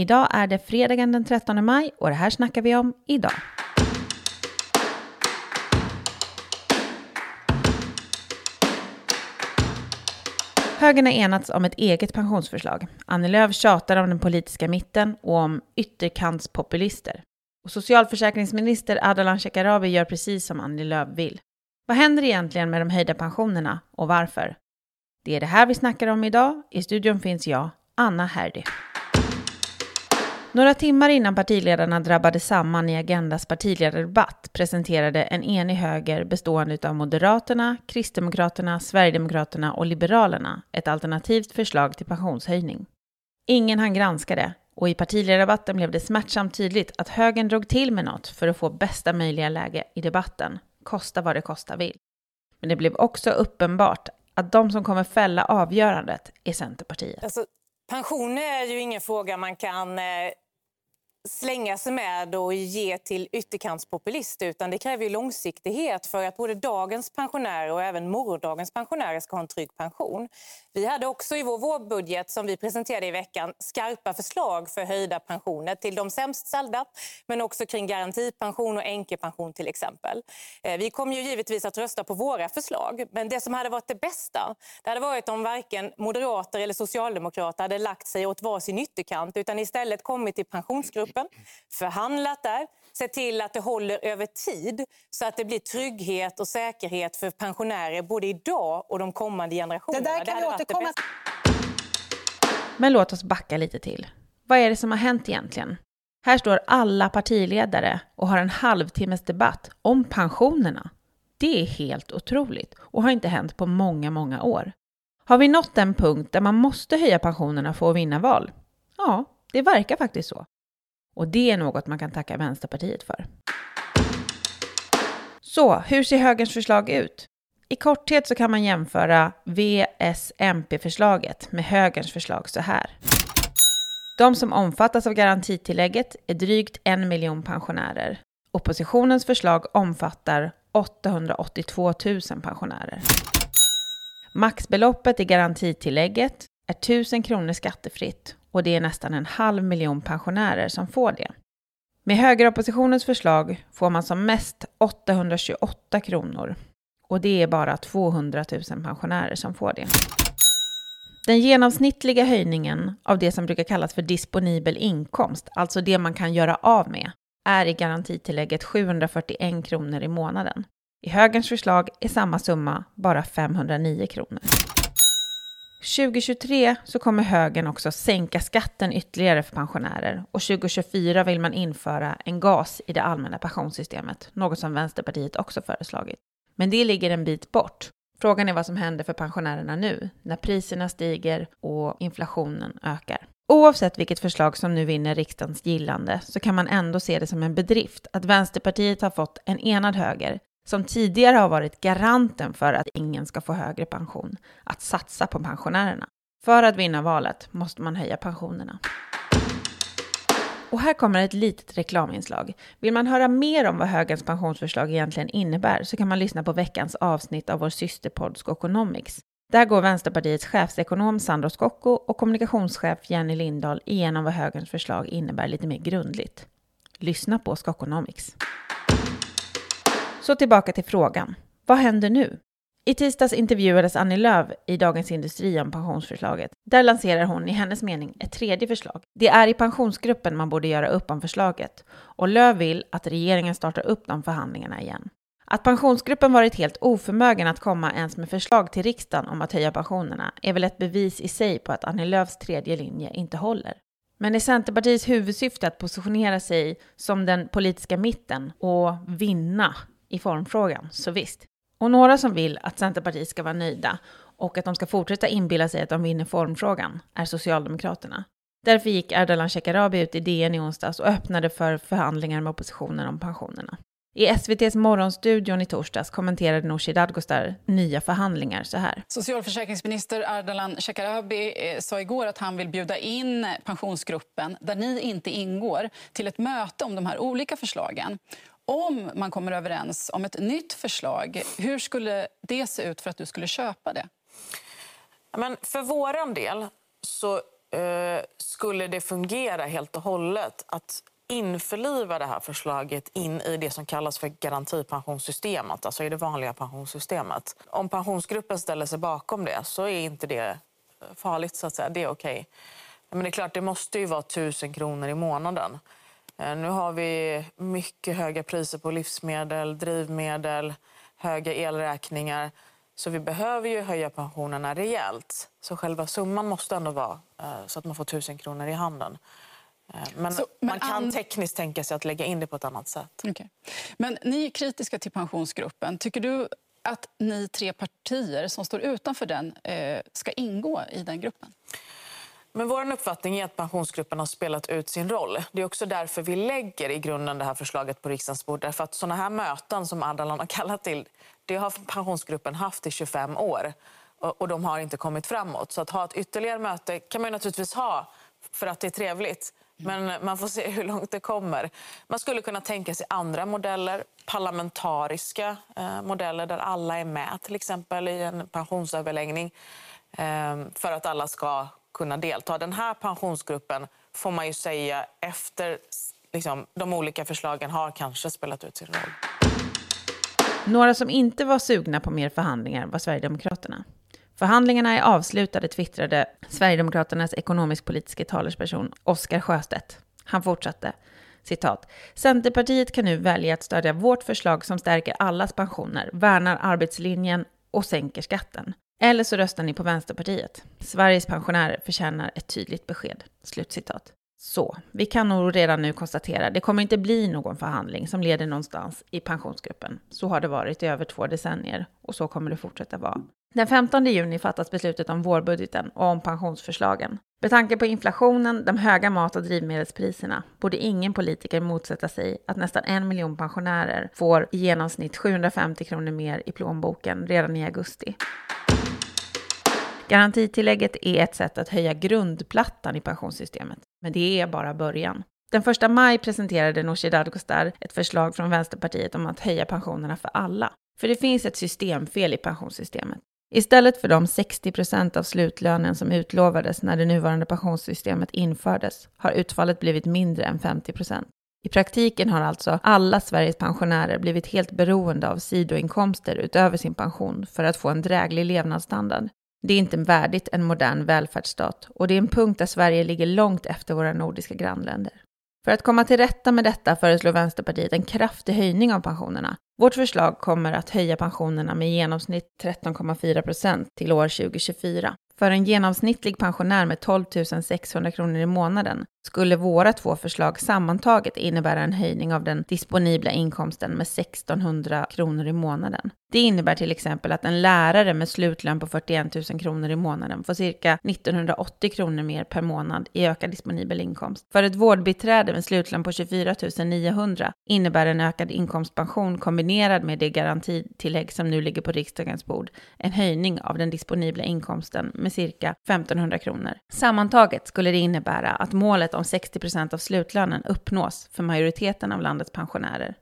Idag är det fredagen den 13 maj och det här snackar vi om idag. Högern har enats om ett eget pensionsförslag. Annie Lööf tjatar om den politiska mitten och om ytterkantspopulister. Och socialförsäkringsminister Ardalan Shekarabi gör precis som Annie Lööf vill. Vad händer egentligen med de höjda pensionerna och varför? Det är det här vi snackar om idag. I studion finns jag, Anna Herdy. Några timmar innan partiledarna drabbade samman i Agendas partiledardebatt presenterade en enig höger bestående av Moderaterna, Kristdemokraterna, Sverigedemokraterna och Liberalerna ett alternativt förslag till pensionshöjning. Ingen hann granska det och i partiledardebatten blev det smärtsamt tydligt att högern drog till med något för att få bästa möjliga läge i debatten, kosta vad det kosta vill. Men det blev också uppenbart att de som kommer fälla avgörandet är Centerpartiet. Alltså, pensioner är ju ingen fråga man kan eh, slänga sig med och ge till ytterkantspopulister utan det kräver ju långsiktighet för att både dagens pensionärer och även morgondagens pensionärer ska ha en trygg pension. Vi hade också i vår vårbudget som vi presenterade i veckan skarpa förslag för höjda pensioner till de sämst ställda men också kring garantipension och änkepension till exempel. Eh, vi kommer ju givetvis att rösta på våra förslag men det som hade varit det bästa det hade varit om varken moderater eller socialdemokrater hade lagt sig åt varsin ytterkant utan istället kommit till pensionsgruppen, förhandlat där se till att det håller över tid så att det blir trygghet och säkerhet för pensionärer både idag och de kommande generationerna. Det där kan vi återkomma Men låt oss backa lite till. Vad är det som har hänt egentligen? Här står alla partiledare och har en halvtimmes debatt om pensionerna. Det är helt otroligt och har inte hänt på många, många år. Har vi nått den punkt där man måste höja pensionerna för att vinna val? Ja, det verkar faktiskt så. Och det är något man kan tacka Vänsterpartiet för. Så, hur ser högerns förslag ut? I korthet så kan man jämföra VSMP-förslaget med högerns förslag så här. De som omfattas av garantitillägget är drygt en miljon pensionärer. Oppositionens förslag omfattar 882 000 pensionärer. Maxbeloppet i garantitillägget är 1000 kronor skattefritt och det är nästan en halv miljon pensionärer som får det. Med högeroppositionens förslag får man som mest 828 kronor och det är bara 200 000 pensionärer som får det. Den genomsnittliga höjningen av det som brukar kallas för disponibel inkomst, alltså det man kan göra av med, är i garantitillägget 741 kronor i månaden. I högerns förslag är samma summa bara 509 kronor. 2023 så kommer högern också sänka skatten ytterligare för pensionärer och 2024 vill man införa en gas i det allmänna pensionssystemet, något som Vänsterpartiet också föreslagit. Men det ligger en bit bort. Frågan är vad som händer för pensionärerna nu, när priserna stiger och inflationen ökar. Oavsett vilket förslag som nu vinner riksdagens gillande så kan man ändå se det som en bedrift att Vänsterpartiet har fått en enad höger som tidigare har varit garanten för att ingen ska få högre pension, att satsa på pensionärerna. För att vinna valet måste man höja pensionerna. Och här kommer ett litet reklaminslag. Vill man höra mer om vad högerns pensionsförslag egentligen innebär så kan man lyssna på veckans avsnitt av vår systerpodd Skokonomics. Där går Vänsterpartiets chefsekonom Sandro Scocco och kommunikationschef Jenny Lindahl igenom vad högerns förslag innebär lite mer grundligt. Lyssna på Skokonomics. Så tillbaka till frågan. Vad händer nu? I tisdags intervjuades Annie Lööf i Dagens Industri om pensionsförslaget. Där lanserar hon i hennes mening ett tredje förslag. Det är i pensionsgruppen man borde göra upp om förslaget och Lööf vill att regeringen startar upp de förhandlingarna igen. Att pensionsgruppen varit helt oförmögen att komma ens med förslag till riksdagen om att höja pensionerna är väl ett bevis i sig på att Annie Lööfs tredje linje inte håller. Men är Centerpartiets huvudsyfte att positionera sig som den politiska mitten och vinna i formfrågan, så visst. Och några som vill att Centerpartiet ska vara nöjda och att de ska fortsätta inbilla sig att de vinner formfrågan är Socialdemokraterna. Därför gick Ardalan Shekarabi ut i DN i onsdags och öppnade för förhandlingar med oppositionen om pensionerna. I SVTs Morgonstudion i torsdags kommenterade Nooshi Dadgostar nya förhandlingar så här. Socialförsäkringsminister Ardalan Shekarabi eh, sa igår att han vill bjuda in pensionsgruppen, där ni inte ingår, till ett möte om de här olika förslagen om man kommer överens om ett nytt förslag, hur skulle det se ut för att du skulle köpa det? Men för vår del så eh, skulle det fungera helt och hållet att införliva det här förslaget in i det som kallas för garantipensionssystemet, alltså i det vanliga pensionssystemet. Om pensionsgruppen ställer sig bakom det så är inte det eh, farligt, så att säga. Det är okej. Okay. Men det är klart, det måste ju vara tusen kronor i månaden. Eh, nu har vi mycket höga priser på livsmedel, drivmedel, höga elräkningar. Så vi behöver ju höja pensionerna rejält. Så själva summan måste ändå vara eh, så att man får tusen kronor i handen. Eh, men, så, men man kan tekniskt tänka sig att lägga in det på ett annat sätt. Okay. Men ni är kritiska till pensionsgruppen. Tycker du att ni tre partier som står utanför den ska ingå i den gruppen? Men vår uppfattning är att pensionsgruppen har spelat ut sin roll. Det är också därför vi lägger i grunden det här förslaget på riksdagens bord. Därför att såna här möten som Ardalan har kallat till, det har pensionsgruppen haft i 25 år och de har inte kommit framåt. Så att ha ett ytterligare möte kan man naturligtvis ha för att det är trevligt. Men man får se hur långt det kommer. Man skulle kunna tänka sig andra modeller, parlamentariska eh, modeller där alla är med, till exempel i en pensionsöverläggning eh, för att alla ska kunna delta. Den här pensionsgruppen får man ju säga efter liksom, de olika förslagen har kanske spelat ut sin roll. Några som inte var sugna på mer förhandlingar var Sverigedemokraterna. Förhandlingarna är avslutade, twittrade Sverigedemokraternas ekonomisk-politiska talesperson Oskar Sjöstedt. Han fortsatte, citat, Centerpartiet kan nu välja att stödja vårt förslag som stärker allas pensioner, värnar arbetslinjen och sänker skatten. Eller så röstar ni på Vänsterpartiet. Sveriges pensionärer förtjänar ett tydligt besked. Slutcitat. Så, vi kan nog redan nu konstatera, det kommer inte bli någon förhandling som leder någonstans i pensionsgruppen. Så har det varit i över två decennier och så kommer det fortsätta vara. Den 15 juni fattas beslutet om vårbudgeten och om pensionsförslagen. Med tanke på inflationen, de höga mat och drivmedelspriserna borde ingen politiker motsätta sig att nästan en miljon pensionärer får i genomsnitt 750 kronor mer i plånboken redan i augusti. Garantitillägget är ett sätt att höja grundplattan i pensionssystemet, men det är bara början. Den 1 maj presenterade Nooshi Dadgostar ett förslag från Vänsterpartiet om att höja pensionerna för alla. För det finns ett systemfel i pensionssystemet. Istället för de 60 procent av slutlönen som utlovades när det nuvarande pensionssystemet infördes har utfallet blivit mindre än 50 procent. I praktiken har alltså alla Sveriges pensionärer blivit helt beroende av sidoinkomster utöver sin pension för att få en dräglig levnadsstandard. Det är inte värdigt en modern välfärdsstat och det är en punkt där Sverige ligger långt efter våra nordiska grannländer. För att komma till rätta med detta föreslår Vänsterpartiet en kraftig höjning av pensionerna. Vårt förslag kommer att höja pensionerna med i genomsnitt 13,4 procent till år 2024. För en genomsnittlig pensionär med 12 600 kronor i månaden skulle våra två förslag sammantaget innebära en höjning av den disponibla inkomsten med 1600 kronor i månaden. Det innebär till exempel att en lärare med slutlön på 41 000 kronor i månaden får cirka 1980 kronor mer per månad i ökad disponibel inkomst. För ett vårdbiträde med slutlön på 24 900 innebär en ökad inkomstpension kombinerad med det garantitillägg som nu ligger på riksdagens bord en höjning av den disponibla inkomsten med cirka 1500 kronor. Sammantaget skulle det innebära att målet målet om 60 procent av slutlönen uppnås för majoriteten av landets pensionärer.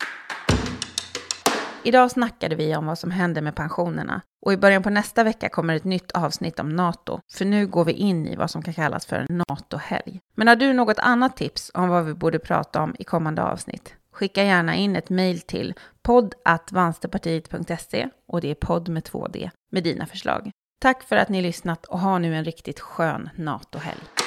Idag snackade vi om vad som händer med pensionerna och i början på nästa vecka kommer ett nytt avsnitt om NATO, för nu går vi in i vad som kan kallas för en NATO-helg. Men har du något annat tips om vad vi borde prata om i kommande avsnitt? Skicka gärna in ett mejl till podd.vansterpartiet.se och det är podd med två D med dina förslag. Tack för att ni lyssnat och ha nu en riktigt skön NATO-helg.